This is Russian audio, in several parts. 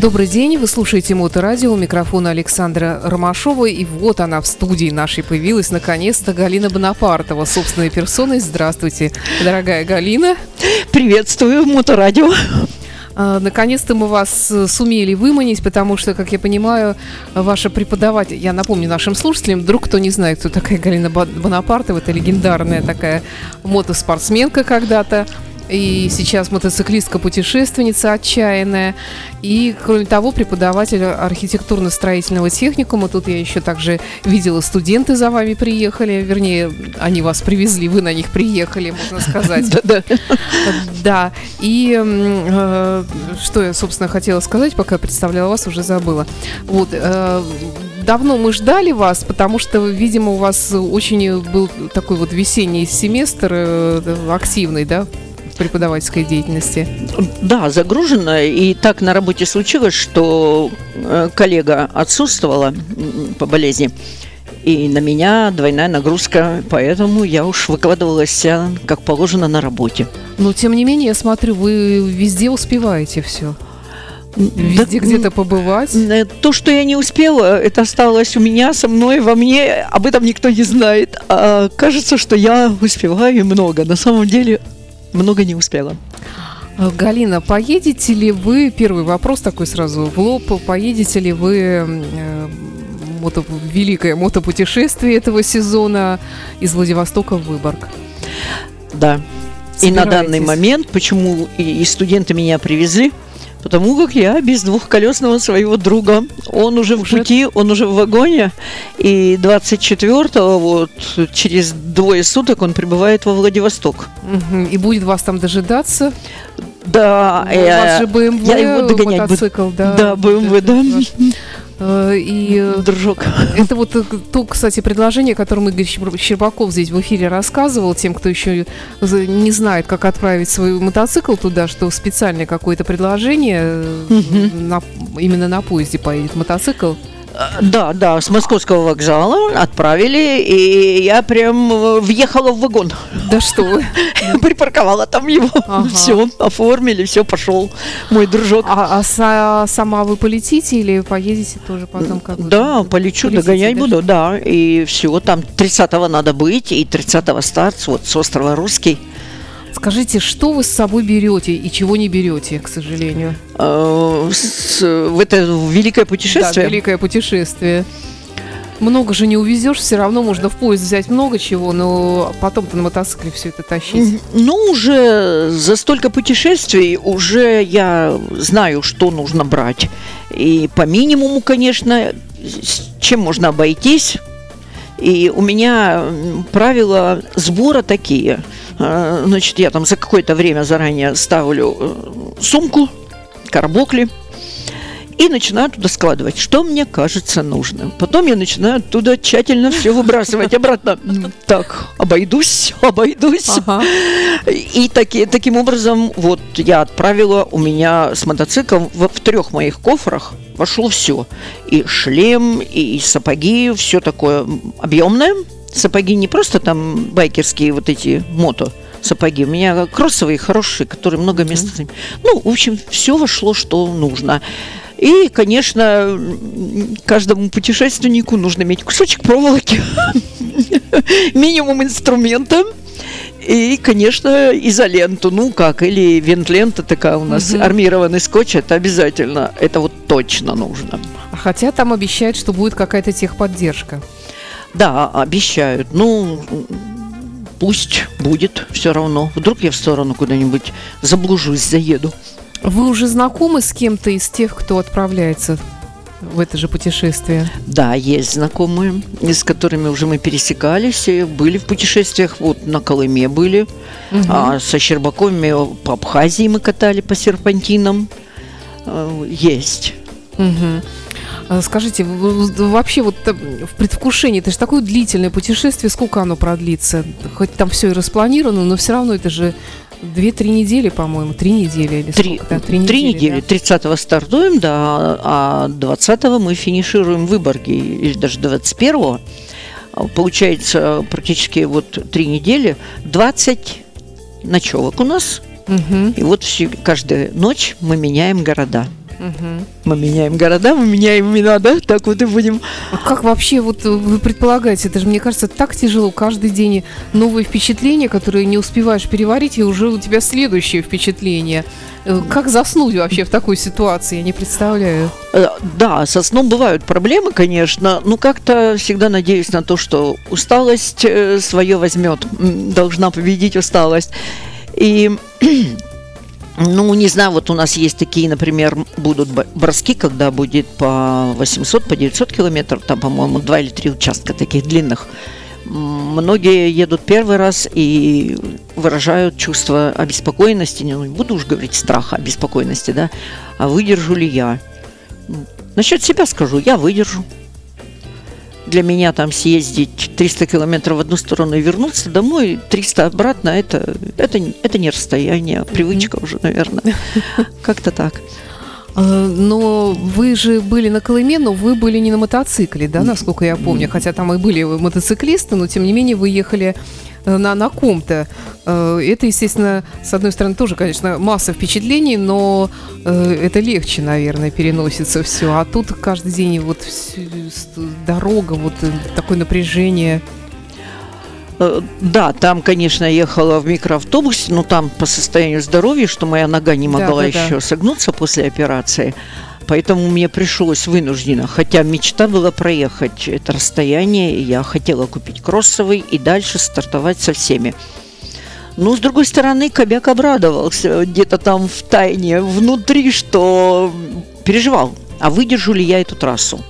Добрый день, вы слушаете Моторадио, у микрофона Александра Ромашова, и вот она в студии нашей появилась, наконец-то, Галина Бонапартова, собственной персоной. Здравствуйте, дорогая Галина. Приветствую, Моторадио. А, наконец-то мы вас э, сумели выманить, потому что, как я понимаю, ваша преподаватель, я напомню нашим слушателям, вдруг кто не знает, кто такая Галина Бонапартова, это легендарная такая мотоспортсменка когда-то, и сейчас мотоциклистка-путешественница отчаянная. И, кроме того, преподаватель архитектурно-строительного техникума. Тут я еще также видела, студенты за вами приехали. Вернее, они вас привезли, вы на них приехали, можно сказать. Да, да. И э, что я, собственно, хотела сказать, пока представляла вас, уже забыла. Вот, э, давно мы ждали вас, потому что, видимо, у вас очень был такой вот весенний семестр э, активный, да, преподавательской деятельности? Да, загружена. И так на работе случилось, что э, коллега отсутствовала по болезни. И на меня двойная нагрузка, поэтому я уж выкладывалась как положено на работе. Но тем не менее, я смотрю, вы везде успеваете все. Везде да, где-то побывать? Э, то, что я не успела, это осталось у меня, со мной, во мне. Об этом никто не знает. А кажется, что я успеваю много. На самом деле много не успела. Э, Галина, поедете ли вы, первый вопрос такой сразу в лоб, поедете ли вы э, мото, великое мотопутешествие этого сезона из Владивостока в Выборг? Да. И на данный момент, почему и, и студенты меня привезли, Потому как я без двухколесного своего друга. Он уже в пути, он уже в вагоне. И 24-го, вот через двое суток, он прибывает во Владивосток. И будет вас там дожидаться? Да. У вас же BMW, я его догонять мотоцикл, буду. да? Да, BMW, да. Э, и э, дружок. Это вот э, то, кстати, предложение, которое Игорь Щербаков здесь в эфире рассказывал тем, кто еще не знает, как отправить свой мотоцикл туда, что специальное какое-то предложение угу. на, именно на поезде поедет мотоцикл. Да, да, с московского вокзала отправили, и я прям э, въехала в вагон. Да что вы? Припарковала там его. Ага. Все, оформили, все, пошел мой дружок. А, а сама вы полетите или поедете тоже потом? Как да, полечу, полетите, догонять даже? буду, да. И все, там 30-го надо быть, и 30-го старт, вот с острова Русский. Скажите, что вы с собой берете и чего не берете, к сожалению? Э, в это великое путешествие? Да, великое путешествие. Много же не увезешь, все равно можно в поезд взять много чего, но потом-то на мотоцикле все это тащить. Ну, уже за столько путешествий уже я знаю, что нужно брать. И по минимуму, конечно, с чем можно обойтись. И у меня правила сбора такие – значит, я там за какое-то время заранее ставлю э, сумку, карбокли, и начинаю туда складывать, что мне кажется нужным. Потом я начинаю туда тщательно все выбрасывать обратно. Так, обойдусь, обойдусь. Ага. И таки, таким образом, вот я отправила у меня с мотоциклом в, в трех моих кофрах вошло все. И шлем, и сапоги, все такое объемное сапоги не просто там байкерские вот эти мото сапоги. У меня кроссовые хорошие, которые много места mm Ну, в общем, все вошло, что нужно. И, конечно, каждому путешественнику нужно иметь кусочек проволоки, минимум инструмента. И, конечно, изоленту, ну как, или вентлента такая у нас, угу. армированный скотч, это обязательно, это вот точно нужно. Хотя там обещают, что будет какая-то техподдержка. Да, обещают. Ну, пусть будет все равно. Вдруг я в сторону куда-нибудь заблужусь, заеду. Вы уже знакомы с кем-то из тех, кто отправляется в это же путешествие? Да, есть знакомые, с которыми уже мы пересекались, были в путешествиях, вот на Колыме были, угу. а со Щербаковыми по Абхазии мы катали по серпантинам. Э, есть. Угу. А, скажите, вообще вот э, в предвкушении, это же такое длительное путешествие, сколько оно продлится? Хоть там все и распланировано, но все равно это же Две-три недели, по-моему, три недели или три, сколько? Да, три, три недели. недели. Да? 30-го стартуем, да, а 20-го мы финишируем в Выборге, или даже 21-го. Получается практически вот три недели, 20 ночевок у нас. Угу. И вот все, каждую ночь мы меняем города. Мгм. Мы меняем города, мы меняем имена, да? Так вот и будем. А Как вообще вот э, вы предполагаете, это же, мне кажется, так тяжело каждый день новые впечатления, которые не успеваешь переварить, и уже у тебя следующее впечатление. Э, Как заснуть вообще в такой ситуации, я не представляю. Э, Да, со сном бывают проблемы, конечно, но как-то всегда надеюсь на то, что усталость свое возьмет, должна победить усталость. И, ну, не знаю, вот у нас есть такие, например, будут броски, когда будет по 800, по 900 километров, там, по-моему, два или три участка таких длинных. Многие едут первый раз и выражают чувство обеспокоенности, не, ну, буду уж говорить страха, обеспокоенности, да, а выдержу ли я. Насчет себя скажу, я выдержу. Для меня там съездить 300 километров в одну сторону и вернуться домой, 300 обратно, это, это, это не расстояние, а привычка уже, наверное. Как-то так. Э, Но вы же были на Колыме, но вы были не на мотоцикле, да, насколько я помню. Хотя там и были мотоциклисты, но тем не менее вы ехали э, на, на ком-то. Э, Это, естественно, с одной стороны, тоже, конечно, масса впечатлений, но это легче, наверное, переносится все. А тут каждый день вот дорога, вот такое напряжение. Э, Да, там, конечно, ехала в микроавтобусе, но там по состоянию здоровья, что моя нога не Да, могла да, да. еще согнуться после операции. Поэтому мне пришлось вынужденно, хотя мечта была проехать это расстояние, я хотела купить кроссовый и дальше стартовать со всеми. Но, с другой стороны, Кобяк обрадовался где-то там в тайне, внутри, что переживал, а выдержу ли я эту трассу.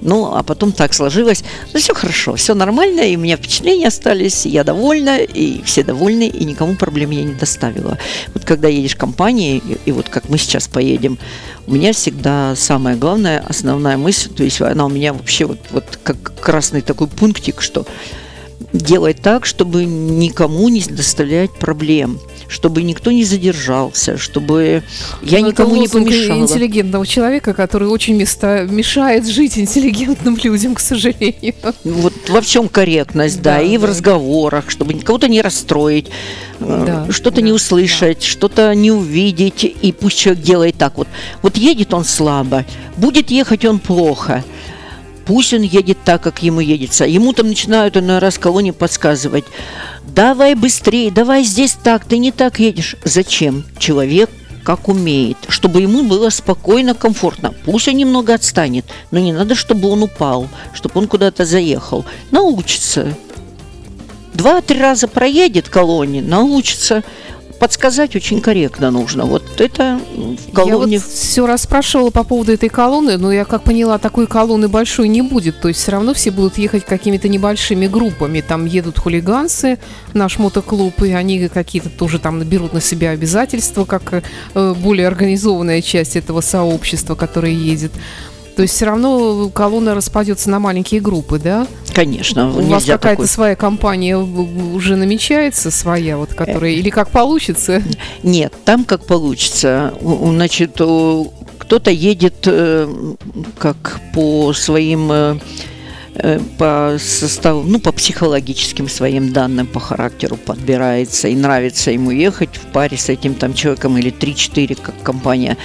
Ну, а потом так сложилось. Ну, все хорошо, все нормально, и у меня впечатления остались, я довольна, и все довольны, и никому проблем я не доставила. Вот когда едешь в компании, и вот как мы сейчас поедем, у меня всегда самая главная, основная мысль, то есть она у меня вообще вот, вот как красный такой пунктик, что делать так, чтобы никому не доставлять проблем, чтобы никто не задержался, чтобы я Ну, это никому не помешала. интеллигентного человека, который очень места, мешает жить интеллигентным людям, к сожалению. Вот во всем корректность, да, Да, и в да. разговорах, чтобы кого-то не расстроить, э, Да, что-то не да, услышать, что-то не увидеть, и пусть человек делает так вот. Вот едет он слабо, будет ехать он плохо. Пусть он едет так, как ему едется. Ему там начинают иной раз колонии подсказывать. Давай быстрее, давай здесь так, ты не так едешь. Зачем? Человек как умеет, чтобы ему было спокойно, комфортно. Пусть он немного отстанет, но не надо, чтобы он упал, чтобы он куда-то заехал. Научится. Два-три раза проедет колонии, научится. Подсказать очень корректно нужно. Вот это в Я колонии... вот все расспрашивала по поводу этой колонны, но я как поняла, такой колонны большой не будет. То есть все равно все будут ехать какими-то небольшими группами. Там едут хулиганцы, наш мотоклуб, и они какие-то тоже там берут на себя обязательства, как э, более организованная часть этого сообщества, которое едет. То есть все равно колонна распадется на маленькие группы, да? Конечно, У вас какая-то такой- своя компания уже намечается, своя, вот, которая, или как получится? Нет, там как получится. Значит, кто-то едет э, как по своим э, э, по составу, ну, по психологическим своим данным, по характеру подбирается, и нравится ему ехать в паре с этим там человеком или 3-4, как компания.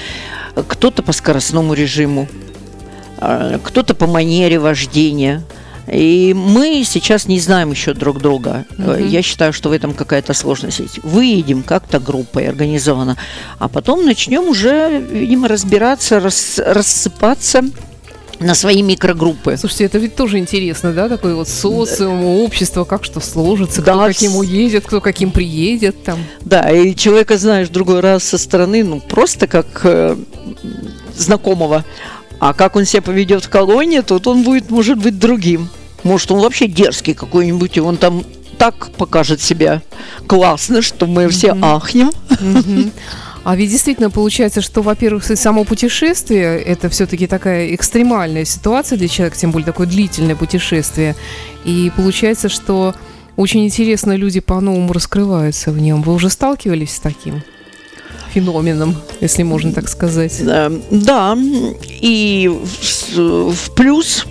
Кто-то по скоростному режиму, кто-то по манере вождения. И мы сейчас не знаем еще друг друга. Мгм. Я считаю, что в этом какая-то сложность есть. Выедем как-то группой организованно, а потом начнем уже, видимо, разбираться, рас- рассыпаться на свои микрогруппы. Слушайте, это ведь тоже интересно, да, такой вот социум, общество, как что сложится, кто Да, каким с- уедет, кто каким приедет там. Да, и человека знаешь другой раз со стороны, ну, просто как э, знакомого. А как он себя поведет в колонии, тут он будет, может быть, другим. Может, он вообще дерзкий какой-нибудь, и он там так покажет себя классно, что мы все Мгм. ахнем. Мгм. А ведь действительно получается, что, во-первых, само путешествие это все-таки такая экстремальная ситуация для человека, тем более такое длительное путешествие. И получается, что очень интересно люди по-новому раскрываются в нем. Вы уже сталкивались с таким феноменом, если можно так сказать? Э, Да, и в, в плюс,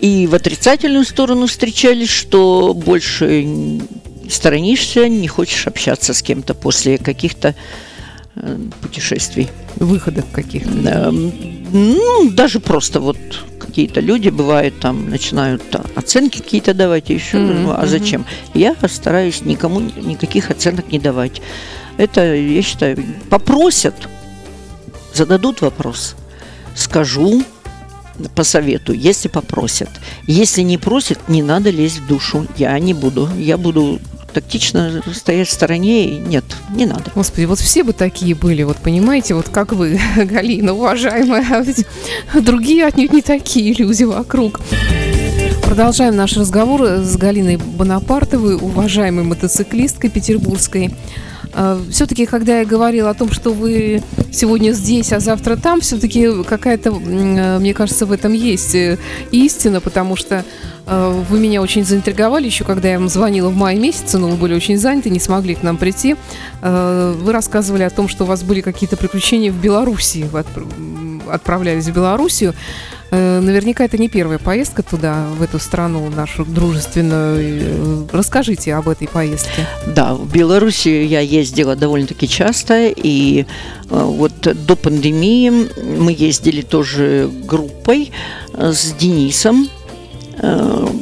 и в отрицательную сторону встречались, что больше сторонишься, не хочешь общаться с кем-то после каких-то э, путешествий. Выходов каких-то. Да, ну, даже просто вот какие-то люди бывают там начинают а, оценки какие-то давать еще, Мгм, ну, а мгм. зачем? Я стараюсь никому никаких оценок не давать. Это, я считаю, попросят, зададут вопрос, скажу, посоветую, если попросят. Если не просят, не надо лезть в душу. Я не буду. Я буду тактично стоять в стороне. И нет, не надо. Господи, вот все бы такие были, вот понимаете, вот как вы, Галина, уважаемая, а ведь другие отнюдь не такие люди вокруг. Продолжаем наш разговор с Галиной Бонапартовой, уважаемой мотоциклисткой петербургской. Все-таки, когда я говорила о том, что вы сегодня здесь, а завтра там, все-таки какая-то, м, мне кажется, в этом есть э, истина, потому что э, вы меня очень заинтриговали еще, когда я вам звонила в мае месяце, но вы были очень заняты, не смогли к нам прийти. Э, Вы рассказывали о том, что у вас были какие-то приключения в Белоруссии. Вы отправлялись в Белоруссию. Э, Наверняка это не первая поездка туда, в эту страну нашу дружественную. Э, Расскажите об этой поездке. Да, в Белоруссию я ездила довольно-таки часто, и э, вот до пандемии мы ездили тоже группой с Денисом,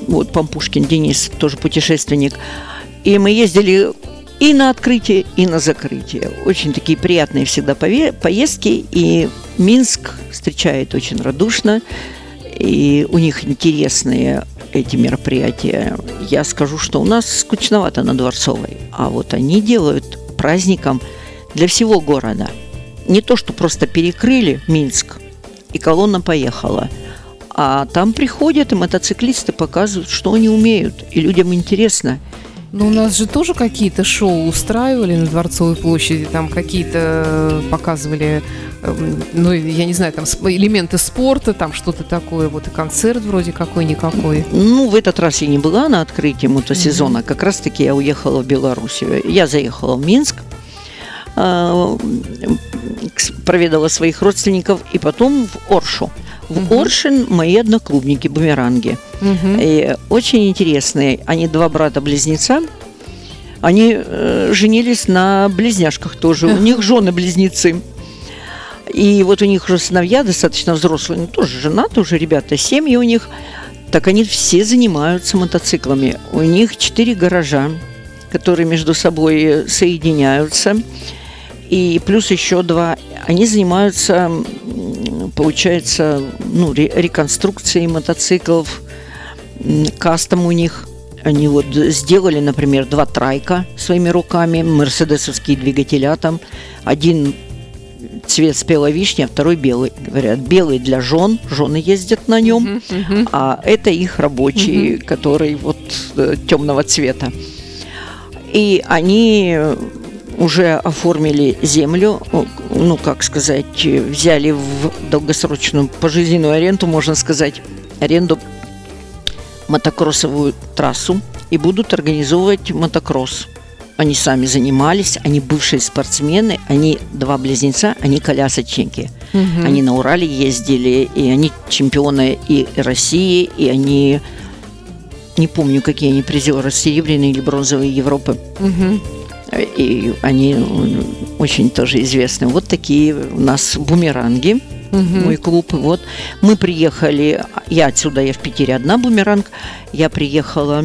вот Пампушкин Денис, тоже путешественник, и мы ездили и на открытие, и на закрытие. Очень такие приятные всегда поездки, и Минск встречает очень радушно, и у них интересные эти мероприятия. Я скажу, что у нас скучновато на Дворцовой, а вот они делают праздником для всего города. Не то, что просто перекрыли Минск, и колонна поехала, а там приходят и мотоциклисты показывают, что они умеют, и людям интересно. Но у нас же тоже какие-то шоу устраивали на Дворцовой площади, там какие-то э, показывали, эм, ну, я не знаю, там элементы спорта, там что-то такое, вот и концерт вроде какой-никакой. Ну, в этот раз я не была на открытии мотосезона, как раз-таки я уехала в Белоруссию. Я заехала в Минск, к- проведала своих родственников, и потом в Оршу. В Мгм. Оршин мои одноклубники, бумеранги. Мгм. И очень интересные. Они два брата-близнеца. Они э, женились на близняшках тоже. У них жены-близнецы. И вот у них уже сыновья достаточно взрослые, ну, тоже женаты уже ребята, семьи у них. Так они все занимаются мотоциклами. У них четыре гаража, которые между собой соединяются. И плюс еще два. Они занимаются, получается, ну, ре- реконструкцией мотоциклов, кастом у них. Они вот сделали, например, два трайка своими руками, мерседесовские двигателя там. Один цвет спелой вишни, а второй белый. Говорят, белый для жен, жены ездят на нем, а это их рабочий, который вот темного цвета. И они э, уже оформили землю, ну, как сказать, взяли в долгосрочную пожизненную аренду, можно сказать, аренду мотокроссовую трассу и будут организовывать мотокросс. Они сами занимались, они бывшие спортсмены, они два близнеца, они колясочники. Мгм. Они на Урале ездили, и они чемпионы и России, и они, не помню, какие они призеры, серебряные или бронзовые Европы. Мгм. И они очень тоже известны. Вот такие у нас бумеранги, Мгм. мой клуб. Вот мы приехали, я отсюда, я в Питере одна бумеранг, я приехала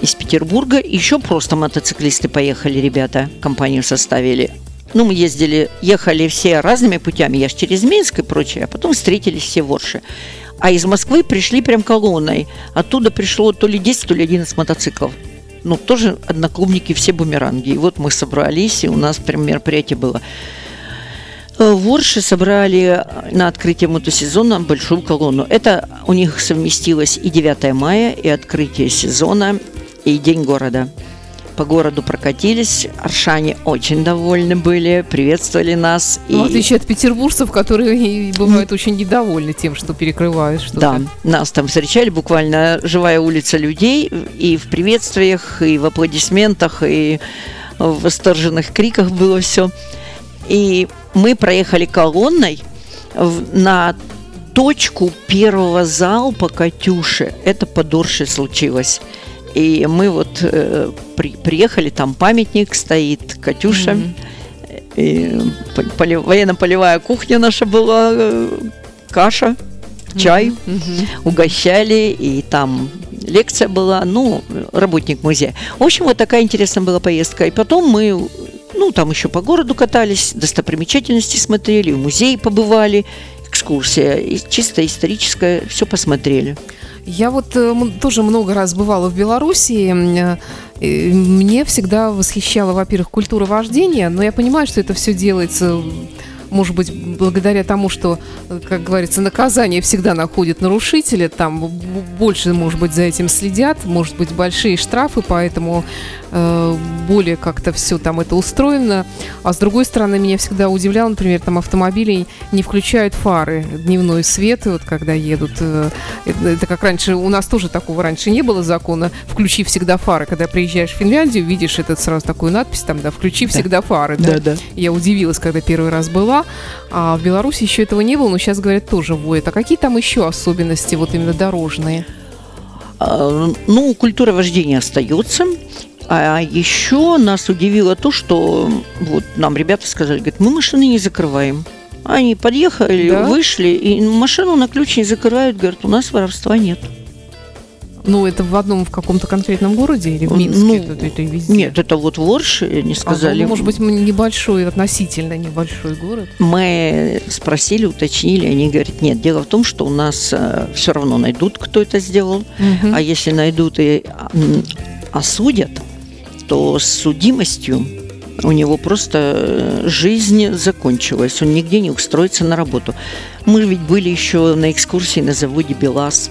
из Петербурга, еще просто мотоциклисты поехали, ребята, компанию составили. Ну, мы ездили, ехали все разными путями, я ж через Минск и прочее, а потом встретились все в Орше. А из Москвы пришли прям колонной. Оттуда пришло то ли 10, то ли 11 мотоциклов. Ну, тоже одноклубники, все бумеранги. И вот мы собрались, и у нас прям мероприятие было. Э, В Орше собрали на открытие мотосезона большую колонну. Это у них совместилось и 9 мая, и открытие сезона, и День города. По городу прокатились, аршане очень довольны были, приветствовали нас. Ну, в и... отличие от петербуржцев, которые бывают очень недовольны тем, что перекрывают что-то. Да, нас там встречали буквально живая улица людей и в приветствиях, и в аплодисментах, и в восторженных криках было все. И мы проехали колонной в- на точку первого залпа Катюши. Это под Оршей случилось. И мы вот э, при- приехали, там памятник стоит, Катюша. По- поле- военно-полевая кухня наша была, э, каша, чай, Мгм. угощали, и там лекция была, ну, работник музея. В общем, вот такая интересная была поездка. И потом мы, ну, там еще по городу катались, достопримечательности смотрели, в музей побывали, экскурсия, и чисто историческая, все посмотрели. Я вот э, тоже много раз бывала в Белоруссии. э, Мне всегда восхищала, во-первых, культура вождения, но я понимаю, что это все делается, может быть, благодаря тому, что, э, как говорится, наказание всегда находит нарушителя, там больше, может быть, за этим следят, может быть, большие штрафы, поэтому э, более как-то все там это устроено. А с другой стороны, меня всегда удивляло, например, там автомобили не включают фары, дневной свет, вот когда едут. э, Это, это как раньше, у нас тоже такого раньше не было закона. Включи всегда фары. Когда приезжаешь в Финляндию, видишь этот сразу такую надпись там, да, включи всегда фары. Да. да. Я удивилась, когда первый раз была. А в Беларуси еще этого не было, но сейчас, говорят, тоже вводят. А какие там еще особенности, вот именно дорожные? А, Ну, культура вождения остается. А еще нас удивило то, что вот нам ребята сказали, говорят, мы машины не закрываем. Они подъехали, Да? вышли, и машину на ключ не закрывают, говорят, у нас воровства нет. Ну, это в одном, в каком-то конкретном городе или в Минске? Ну, это, это везде? Нет, это вот в Орше, не А, сказали. ну, может быть, небольшой, относительно небольшой город. Мы спросили, уточнили, они говорят, нет, дело в том, что у нас все равно найдут, кто это сделал, Мгм. а если найдут и осудят, то с судимостью у него просто э, жизнь закончилась, он нигде не устроится на работу. Мы ведь были еще на экскурсии на заводе БелАЗ.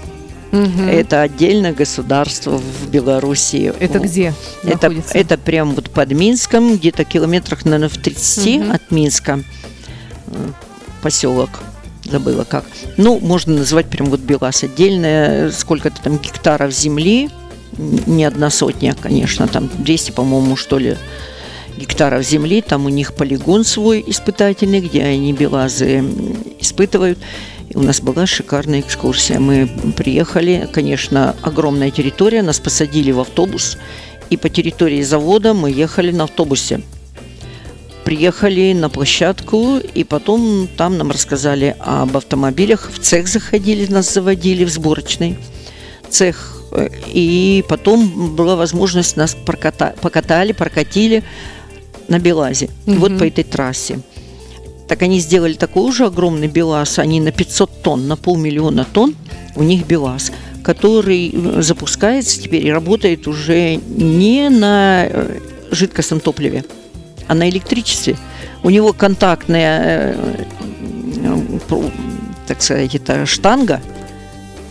Мгм. Это отдельное государство в Белоруссии. Это где Это, находится? это прям вот под Минском, где-то километрах, наверное, в 30 Мгм. от Минска. Поселок, забыла как. Ну, можно назвать прям вот Белас отдельное, сколько-то там гектаров земли, не одна сотня, конечно, там 200, по-моему, что ли, гектаров земли, там у них полигон свой испытательный, где они белазы испытывают. И у нас была шикарная экскурсия. Мы приехали, конечно, огромная территория, нас посадили в автобус, и по территории завода мы ехали на автобусе. Приехали на площадку, и потом там нам рассказали об автомобилях. В цех заходили, нас заводили в сборочный цех. И потом была возможность нас проката- покатали, прокатили на Белазе. Мгм. Вот по этой трассе. Так они сделали такой уже огромный БелАЗ, они на 500 тонн, на полмиллиона тонн у них БелАЗ, который э, запускается теперь и работает уже не на э, жидкостном топливе, а на электричестве. У него контактная, э, так сказать, это штанга,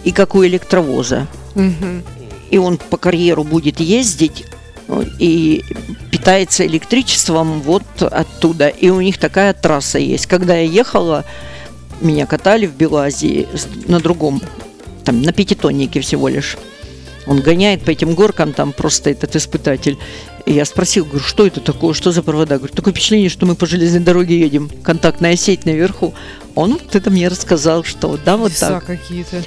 и как у электровоза. Мгм. И он по карьеру будет ездить и питается электричеством вот оттуда. И у них такая трасса есть. Когда я ехала, меня катали в Белазии на другом, там на пятитоннике всего лишь. Он гоняет по этим горкам, там просто этот испытатель. И я спросил, говорю, что это такое, что за провода? Говорю, такое впечатление, что мы по железной дороге едем, контактная сеть наверху. Он вот это мне рассказал, что да, вот Леса так. какие-то.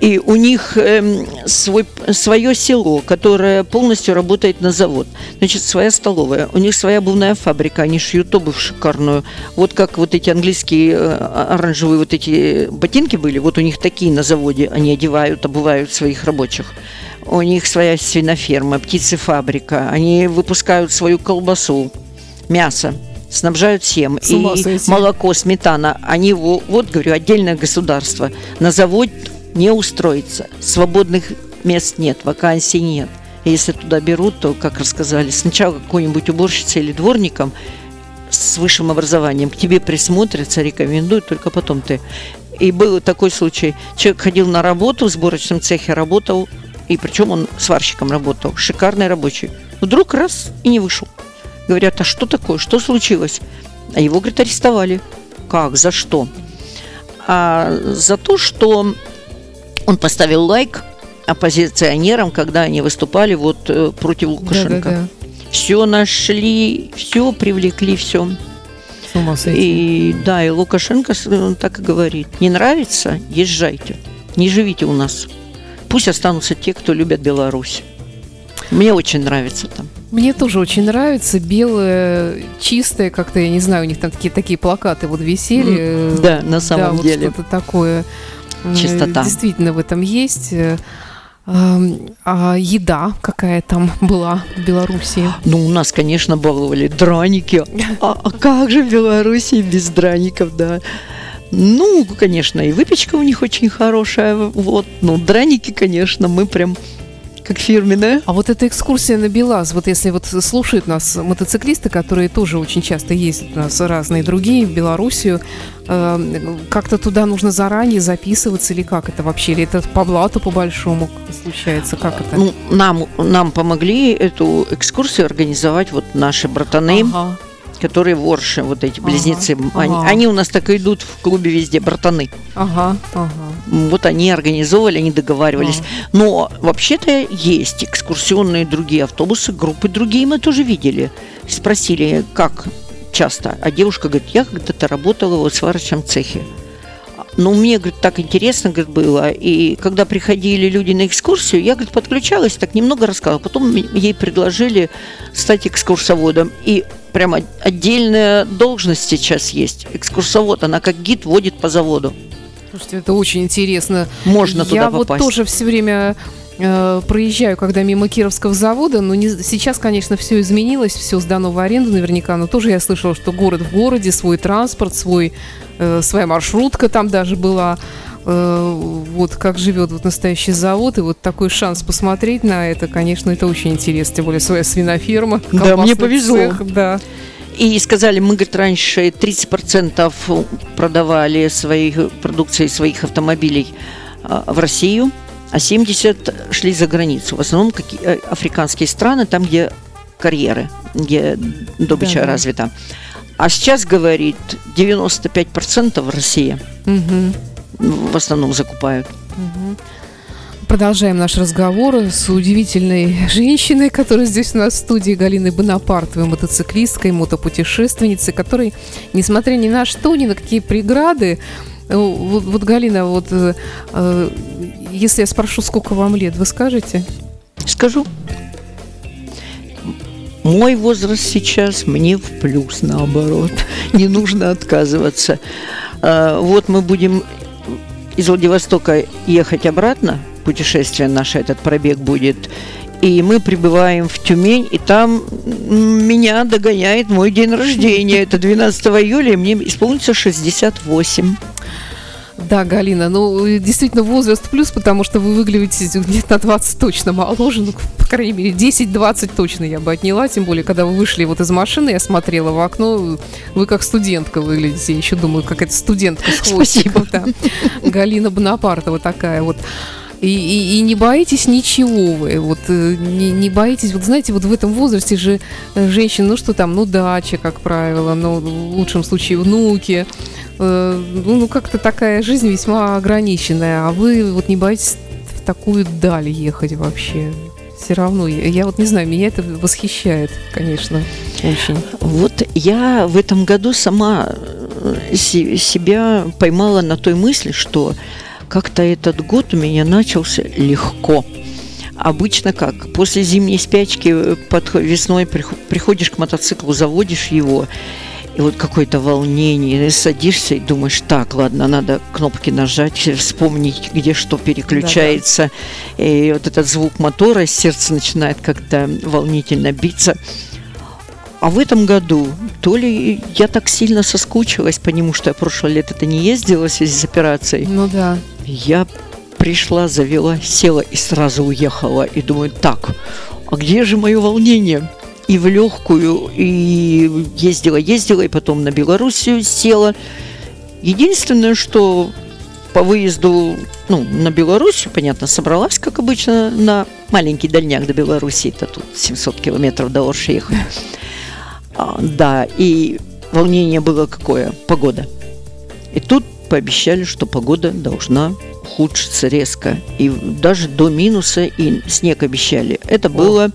И у них эм, свой, свое село, которое полностью работает на завод. Значит, своя столовая. У них своя обувная фабрика. Они шьют обувь шикарную. Вот как вот эти английские э, оранжевые вот эти ботинки были, вот у них такие на заводе. Они одевают, обувают своих рабочих. У них своя свиноферма, птицефабрика. Они выпускают свою колбасу, мясо снабжают всем. И сойти. молоко, сметана. Они, во- вот, говорю, отдельное государство. На завод не устроиться. Свободных мест нет, вакансий нет. И если туда берут, то, как рассказали, сначала какой-нибудь уборщицей или дворником с высшим образованием к тебе присмотрятся, рекомендуют, только потом ты. И был такой случай. Человек ходил на работу, в сборочном цехе работал, и причем он сварщиком работал, шикарный рабочий. Вдруг раз и не вышел. Говорят, а что такое, что случилось? А его, говорит, арестовали. Как, за что? А за то, что он поставил лайк оппозиционерам, когда они выступали вот э, против Лукашенко. Да-да-да. Все нашли, все привлекли, все. С ума сойти. И да, и Лукашенко он так и говорит. Не нравится, езжайте. Не живите у нас. Пусть останутся те, кто любят Беларусь. Мне очень нравится там. Мне тоже очень нравится белое, чистое, как-то, я не знаю, у них там такие, такие плакаты вот висели. э, Да, на самом да, вот деле. что-то такое. Э, Чистота. Действительно в этом есть. Э, эм, А еда какая там была в Беларуси? Ну, у нас, конечно, баловали драники. А, а как же в Беларуси без драников, да? Ну, конечно, и выпечка у них очень хорошая. Вот, ну, драники, конечно, мы прям как фирменная. А вот эта экскурсия на Белаз, вот если вот слушают нас мотоциклисты, которые тоже очень часто ездят у нас разные другие в Белоруссию, э, как-то туда нужно заранее записываться или как это вообще? Или это по блату по большому случается? Как это? Ну, нам, нам помогли эту экскурсию организовать вот наши братаны, Ага. которые в Орше, вот эти Ага, близнецы. Они, ага. они у нас так и идут в клубе везде, братаны. Ага, ага. Вот они организовывали, они договаривались. Но вообще-то есть экскурсионные другие автобусы, группы другие мы тоже видели. Спросили, как часто. А девушка говорит, я когда-то работала в сварочном цехе. Ну, мне, говорит, так интересно, говорит, было. И когда приходили люди на экскурсию, я, говорит, подключалась, так немного рассказывала. Потом ей предложили стать экскурсоводом. И прямо отдельная должность сейчас есть. Экскурсовод, она как гид водит по заводу. Слушайте, это очень интересно. Можно туда Я попасть. вот тоже все время э, проезжаю, когда мимо Кировского завода, но не, сейчас, конечно, все изменилось, все сдано в аренду наверняка, но тоже я слышала, что город в городе, свой транспорт, свой, э, своя маршрутка там даже была. Э, вот как живет вот настоящий завод, и вот такой шанс посмотреть на это, конечно, это очень интересно, тем более своя свиноферма. Да, мне повезло. цех, да. И сказали, мы, говорит, раньше 30% продавали своих продукции своих автомобилей а, в Россию, а 70 шли за границу. В основном какие, э, африканские страны, там, где карьеры, где добыча Да-да. развита. А сейчас, говорит, 95% в России Мгм. в основном закупают. Мгм. Продолжаем наш разговор с удивительной женщиной, которая здесь у нас в студии, Галиной Бонапартовой, мотоциклисткой, мотопутешественницей, которой, несмотря ни на что, ни на какие преграды, э, вот, вот, Галина, вот э, э, если я спрошу, сколько вам лет, вы скажете? Скажу. Мой возраст сейчас мне в плюс, наоборот. Не нужно отказываться. А, Вот мы будем из Владивостока ехать обратно. Путешествие наше, этот пробег будет. И мы прибываем в Тюмень, и там меня догоняет мой день рождения. Это 12 июля, и мне исполнится 68. Да, Галина, ну, действительно, возраст плюс, потому что вы выглядите где-то на 20 точно моложе, ну, по крайней мере, 10-20 точно я бы отняла, тем более, когда вы вышли вот из машины, я смотрела в окно, вы как студентка выглядите, я еще думаю, какая-то студентка с хвостиком. Да. Галина Бонапартова такая вот. И, и- и не боитесь ничего вы, вот э, не, не боитесь, вот знаете, вот в этом возрасте же э, женщин, ну что там, ну дача, как правило, ну в лучшем случае внуки, э, ну, ну, как-то такая жизнь весьма ограниченная, а вы вот не боитесь в такую даль ехать вообще? Все равно, я, я вот не знаю, меня это восхищает, конечно, очень. Вот я в этом году сама э, се- себя поймала на той мысли, что как-то этот год у меня начался легко. Обычно как? После зимней спячки э, под весной прих- приходишь к мотоциклу, заводишь его, и вот какое-то волнение, и садишься и думаешь, так, ладно, надо кнопки нажать, вспомнить, где что переключается. И вот этот звук мотора, сердце начинает как-то волнительно биться. А в этом году то ли я так сильно соскучилась по нему, что я прошлое лето это не ездила в связи с операцией. Ну да. Я пришла, завела, села и сразу уехала. И думаю, так, а где же мое волнение? И в легкую, и ездила, ездила, и потом на Белоруссию села. Единственное, что по выезду ну, на Белоруссию, понятно, собралась, как обычно, на маленький дальняк до Белоруссии. Это тут 700 километров до Орши ехать. А, да, и волнение было какое? Погода. И тут пообещали, что погода должна ухудшиться резко. И даже до минуса и снег обещали. Это было,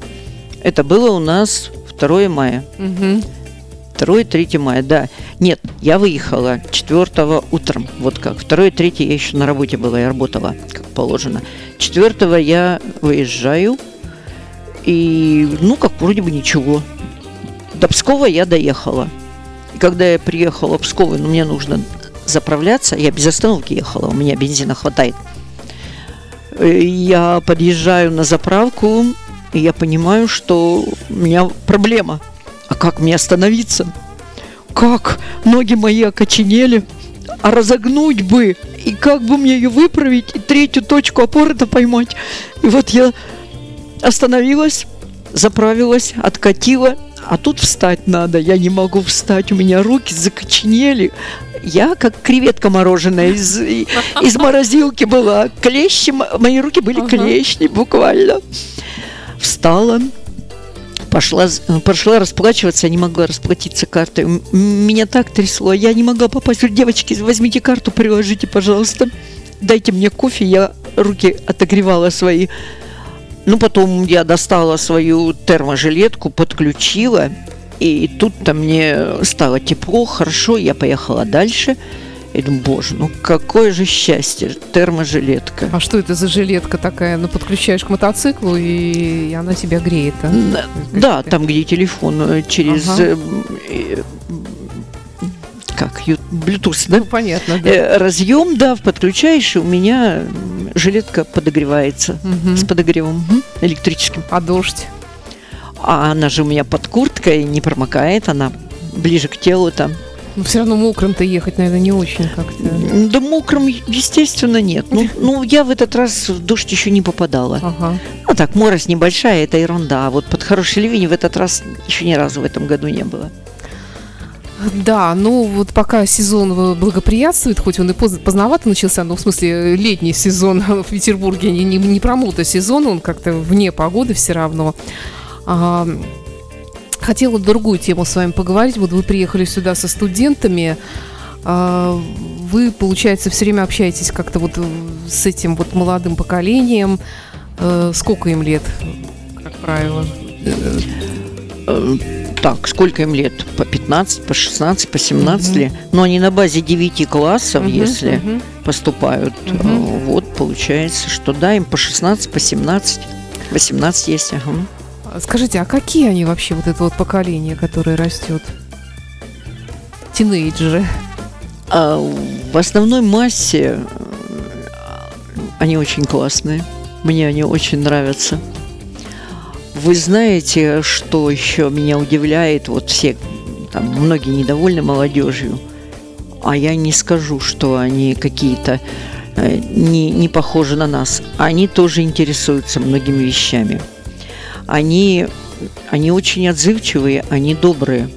это было у нас 2 мая. Мгм. 2-3 мая, да. Нет, я выехала 4 утром, вот как. 2-3 я еще на работе была, я работала, как положено. 4 я выезжаю, И, ну, как вроде бы ничего. До Пскова я доехала. И когда я приехала в Псков, ну, мне нужно заправляться, я без остановки ехала, у меня бензина хватает. Э, Я подъезжаю на заправку, и я понимаю, что у меня проблема. А как мне остановиться? Как? Ноги мои окоченели. А разогнуть бы, и как бы мне ее выправить, и третью точку опоры-то поймать. И вот я остановилась, заправилась, откатила, а тут встать надо. Я не могу встать, у меня руки закоченели. Я как креветка мороженая из, из морозилки была. Клещи, мои руки были Ага. клещи буквально. Встала, пошла, пошла расплачиваться, я не могла расплатиться картой. Меня так трясло, я не могла попасть. Девочки, возьмите карту, приложите, пожалуйста. Дайте мне кофе, я руки отогревала свои. Ну, потом я достала свою терможилетку, подключила, и тут-то мне стало тепло, хорошо, я поехала дальше. И думаю, боже, ну какое же счастье, терможилетка. А что это за жилетка такая? Ну, подключаешь к мотоциклу, и она тебя греет, а? Да, Да, там, где телефон э, через... Ага. Как, Bluetooth, да? Ну, понятно, да. Э, разъем, да, подключаешь, и у меня жилетка подогревается Мгм. с подогревом мгм, электрическим. А дождь? А она же у меня под курткой, не промокает, она ближе к телу там. Ну, все равно мокрым-то ехать, наверное, не очень как-то. Да мокрым, естественно, нет. Ну, ну, я в этот раз в дождь еще не попадала. Ага. Ну так, морось небольшая, это ерунда. А вот под хороший ливень в этот раз еще ни разу в этом году не было. Да, ну вот пока сезон э, благоприятствует, хоть он и поз- поздновато начался, но в смысле э, летний сезон в Петербурге, не, не, не про мотосезон, он как-то вне погоды все равно. А, хотела другую тему с вами поговорить. Вот вы приехали сюда со студентами. А, Вы, получается, все время общаетесь как-то вот э, с этим вот молодым поколением. Э, Сколько им лет, как правило? Так, сколько им лет? По 15, по 16, по 17 Мгм. лет. Но они на базе 9 классов, Мгм, если мгм. поступают. Э, Вот получается, что да, им по 16, по 17, 18 есть. ага. Скажите, а какие они вообще, вот это вот поколение, которое растет? Тинейджеры. А в основной массе э, они очень классные. Мне они очень нравятся. Вы знаете, что еще меня удивляет? Вот все, там, многие недовольны молодежью, а я не скажу, что они какие-то э, не, не похожи на нас. Они тоже интересуются многими вещами. Они, они очень отзывчивые, они добрые.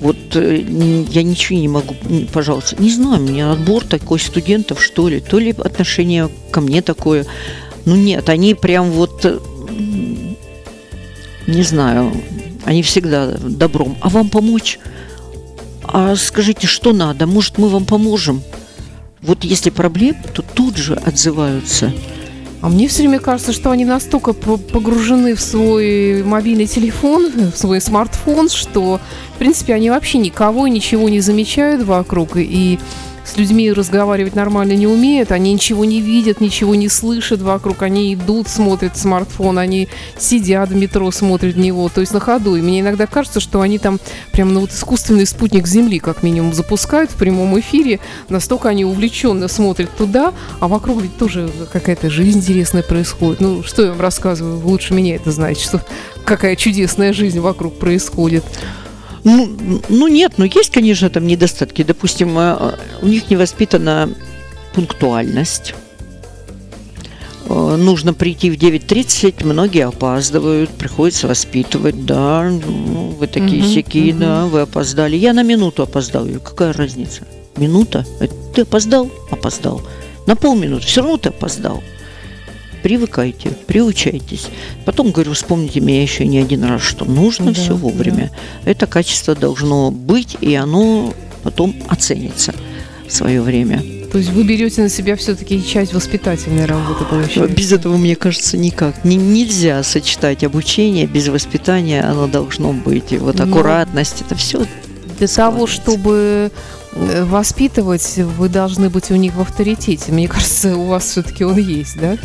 Вот э, я ничего не могу, пожалуйста, не знаю, у меня отбор такой студентов, что ли, то ли отношение ко мне такое. Ну нет, они прям вот, э, не знаю, они всегда добром. А вам помочь? А скажите, что надо? Может, мы вам поможем? Вот если проблемы, то тут же отзываются. А мне все время кажется, что они настолько по- погружены в свой мобильный телефон, в свой смартфон, что, в принципе, они вообще никого и ничего не замечают вокруг. И с людьми разговаривать нормально не умеют, они ничего не видят, ничего не слышат вокруг, они идут, смотрят смартфон, они сидят в метро, смотрят в него, то есть на ходу. И мне иногда кажется, что они там прям ну, вот искусственный спутник Земли, как минимум, запускают в прямом эфире, настолько они увлеченно смотрят туда, а вокруг ведь тоже какая-то жизнь интересная происходит. Ну, что я вам рассказываю, лучше меня это знаете, что какая чудесная жизнь вокруг происходит. Ну, ну нет, но есть, конечно, там недостатки. Допустим, э, у них не воспитана пунктуальность. Э, Нужно прийти в 9.30, многие опаздывают, приходится воспитывать, да, ну, вы такие Мгм, сякие, мгм. да, вы опоздали. Я на минуту опоздал, какая разница? Минута? Ты опоздал? Опоздал. На полминуты, все равно ты опоздал. Привыкайте, приучайтесь. Потом, говорю, вспомните меня еще не один раз, что нужно Да, все да. вовремя. Это качество должно быть, и оно потом оценится в свое время. То есть вы берете на себя все-таки часть воспитательной работы, получается. Без этого, мне кажется, никак. Не- нельзя сочетать обучение без воспитания, оно должно быть. И вот Ну, аккуратность, это все. Для того, чтобы э, воспитывать, вы должны быть у них в авторитете. Мне кажется, у вас все-таки он есть, да?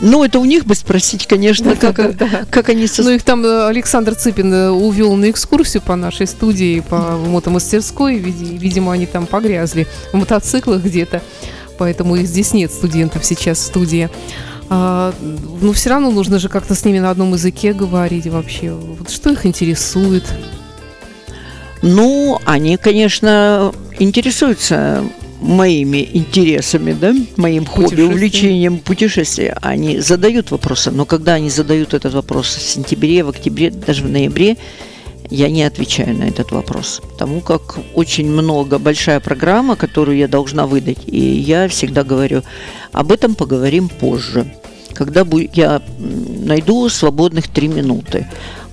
Ну, это у них бы спросить, конечно, как, Да-да-да. как они... со- Ну, их там э, Александр Цыпин э, увел на экскурсию по нашей студии, по мотомастерской. Види- Видимо, они там погрязли в мотоциклах где-то. Поэтому их здесь нет студентов сейчас в студии. А, но все равно нужно же как-то с ними на одном языке говорить вообще. Вот что их интересует? Ну, они, конечно, интересуются моими интересами, да, моим хобби, увлечением путешествия. Они задают вопросы, но когда они задают этот вопрос в сентябре, в октябре, даже в ноябре, я не отвечаю на этот вопрос, потому как очень много, большая программа, которую я должна выдать, и я всегда говорю, об этом поговорим позже, когда я найду свободных три минуты.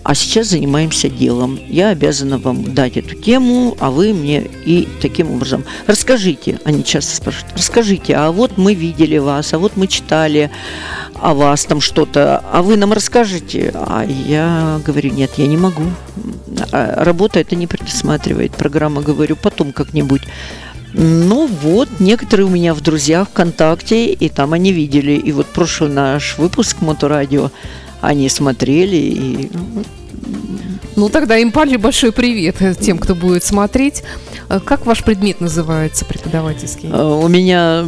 А сейчас занимаемся делом. Я обязана вам дать эту тему, а вы мне и таким образом. Расскажите, они часто спрашивают, расскажите, а вот мы видели вас, а вот мы читали о вас там что-то, а вы нам расскажете? А я говорю, нет, я не могу. А Работа это не предусматривает. Программа, говорю, потом как-нибудь. Ну вот, некоторые у меня в друзьях ВКонтакте, и там они видели. И вот прошлый наш выпуск Моторадио они смотрели, и Ну, тогда им Пали большой привет э, тем, кто будет смотреть. Э, Как ваш предмет называется преподавательский? Э, У меня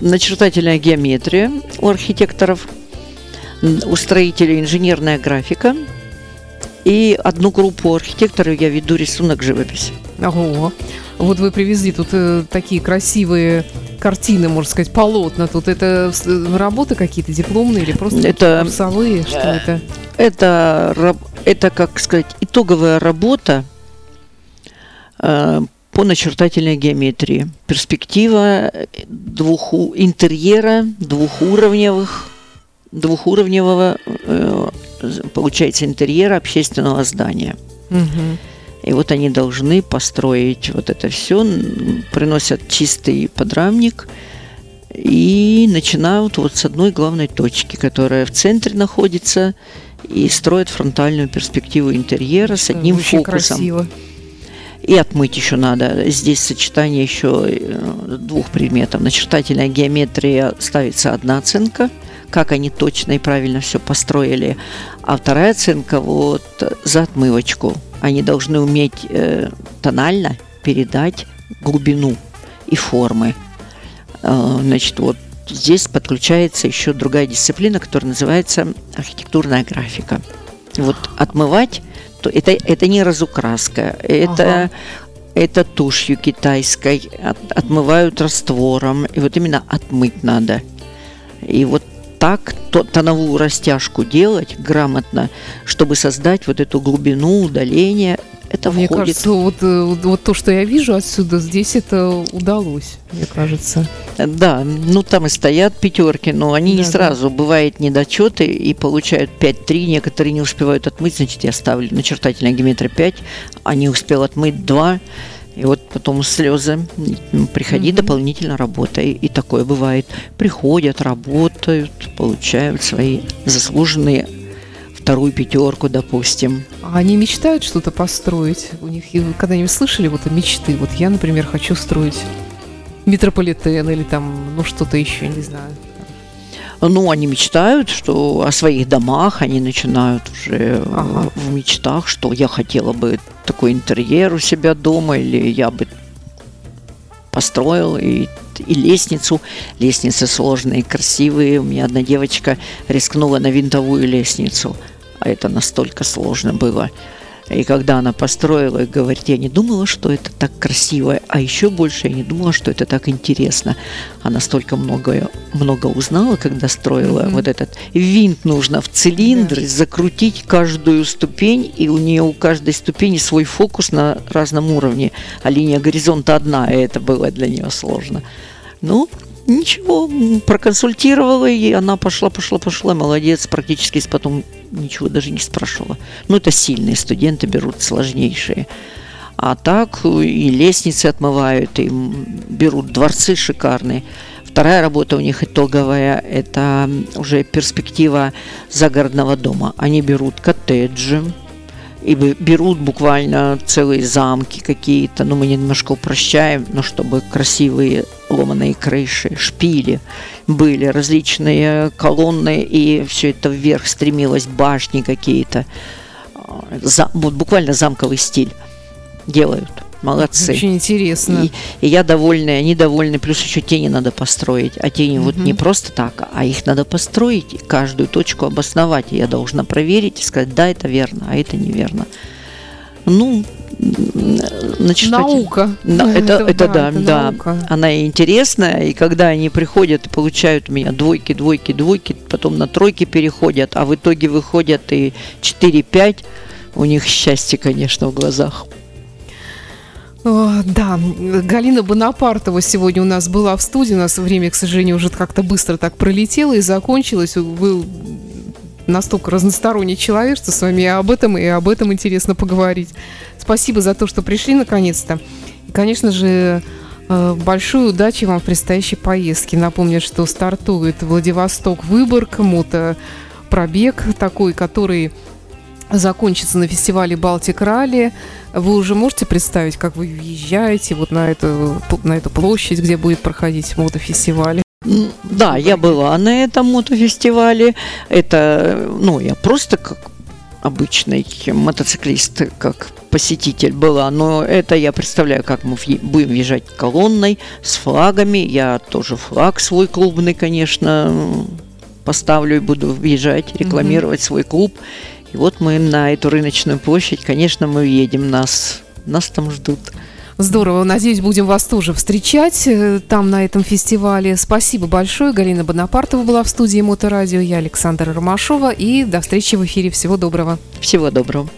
начертательная геометрия у архитекторов, у строителей инженерная графика. И одну группу архитекторов я веду рисунок живопись. Ого. Вот вы привезли тут э, такие красивые картины, можно сказать, полотна. Тут это э, работы какие-то дипломные или просто Это- курсовые? Что это? Это, это, как сказать, итоговая работа э, по начертательной геометрии. Перспектива э, двуху, интерьера двухуровневых, двухуровневого, э, получается, интерьера общественного здания. Мгм. И вот они должны построить вот это все, приносят чистый подрамник и начинают вот с одной главной точки, которая в центре находится, и строят фронтальную перспективу интерьера с одним Очень фокусом. красиво. И отмыть еще надо. Здесь сочетание еще э, двух предметов. Начертательная геометрия ставится одна оценка, как они точно и правильно все построили. А вторая оценка вот за отмывочку. Они должны уметь э, тонально передать глубину и формы. Э, значит, вот здесь подключается еще другая дисциплина, которая называется архитектурная графика. Вот отмывать, то это, это не разукраска, это, Ага. это тушью китайской, от- отмывают раствором, и вот именно отмыть надо. И вот так то, тоновую растяжку делать грамотно, чтобы создать вот эту глубину удаления, это Мне входит кажется, вот, э, вот, вот то, что я вижу отсюда, здесь это удалось, мне кажется. Да, ну там и стоят пятерки, но они не Да, да. сразу. Бывает недочеты и получают 5-3, некоторые не успевают отмыть, значит, я ставлю начертательная геометрия 5, а не успел отмыть 2, и вот потом слезы. Приходи, Мгм. дополнительно работай. И такое бывает. Приходят, работают, получают свои заслуженные вторую пятерку, допустим. А они мечтают что-то построить? У них когда-нибудь слышали вот мечты? Вот я, например, хочу строить метрополитен или там, ну, что-то еще, не знаю. Ну, они мечтают, что о своих домах, они начинают уже э, Ага. в мечтах, что я хотела бы такой интерьер у себя дома, или я бы построил и, и лестницу. Лестницы сложные, красивые. У меня одна девочка рискнула на винтовую лестницу, а это настолько сложно было. И когда она построила, и говорит, я не думала, что это так красиво, а еще больше я не думала, что это так интересно. Она столько много, много узнала, когда строила Мгм. вот этот винт нужно в цилиндр, закрутить каждую ступень, и у нее у каждой ступени свой фокус на разном уровне, а линия горизонта одна, и это было для нее сложно. Ну, ничего, проконсультировала, и она пошла, пошла, пошла, молодец, практически потом ничего даже не спрашивала. Ну, это сильные студенты берут сложнейшие. А так э, и лестницы отмывают, и берут дворцы шикарные. Вторая работа у них итоговая – это уже перспектива загородного дома. Они берут коттеджи, и бе- берут буквально целые замки какие-то, ну, мы немножко упрощаем, но чтобы красивые ломаные крыши, шпили были, различные колонны, и все это вверх стремилось, башни какие-то. А, За- вот буквально замковый стиль делают. Молодцы. Очень интересно. И, и я довольна, и они довольны. Плюс еще тени надо построить. А тени вот Мгм. не просто так, а их надо построить, и каждую точку обосновать. И я должна проверить и сказать, да, это верно, а это неверно. Ну, значит, Наука. Да, это, это, да, это да. наука. Она и интересная, и когда они приходят и получают у меня двойки, двойки, двойки, потом на тройки переходят, а в итоге выходят и 4-5, у них счастье, конечно, в глазах. Да, Галина Бонапартова сегодня у нас была в студии. У нас время, к сожалению, уже как-то быстро так пролетело и закончилось. Вы настолько разносторонний человек, что с вами и об этом, и об этом интересно поговорить. Спасибо за то, что пришли наконец-то. И, конечно же, э, большой удачи вам в предстоящей поездке. Напомню, что стартует Владивосток Выборг, мотопробег такой, который закончится на фестивале Балтик Ралли. Вы уже можете представить, как вы въезжаете вот на эту, на эту площадь, где будет проходить мотофестиваль? Да, я была на этом мотофестивале. Это, ну, я просто как обычный мотоциклист, как посетитель была, но это я представляю, как мы будем въезжать колонной с флагами. Я тоже флаг свой клубный, конечно, поставлю и буду въезжать, рекламировать свой клуб. И вот мы на эту рыночную площадь, конечно, мы едем, нас, нас там ждут. Здорово. Надеюсь, будем вас тоже встречать э, там, на этом фестивале. Спасибо большое. Галина Бонапартова была в студии Моторадио. Я Александра Ромашова. И до встречи в эфире. Всего доброго. Всего доброго.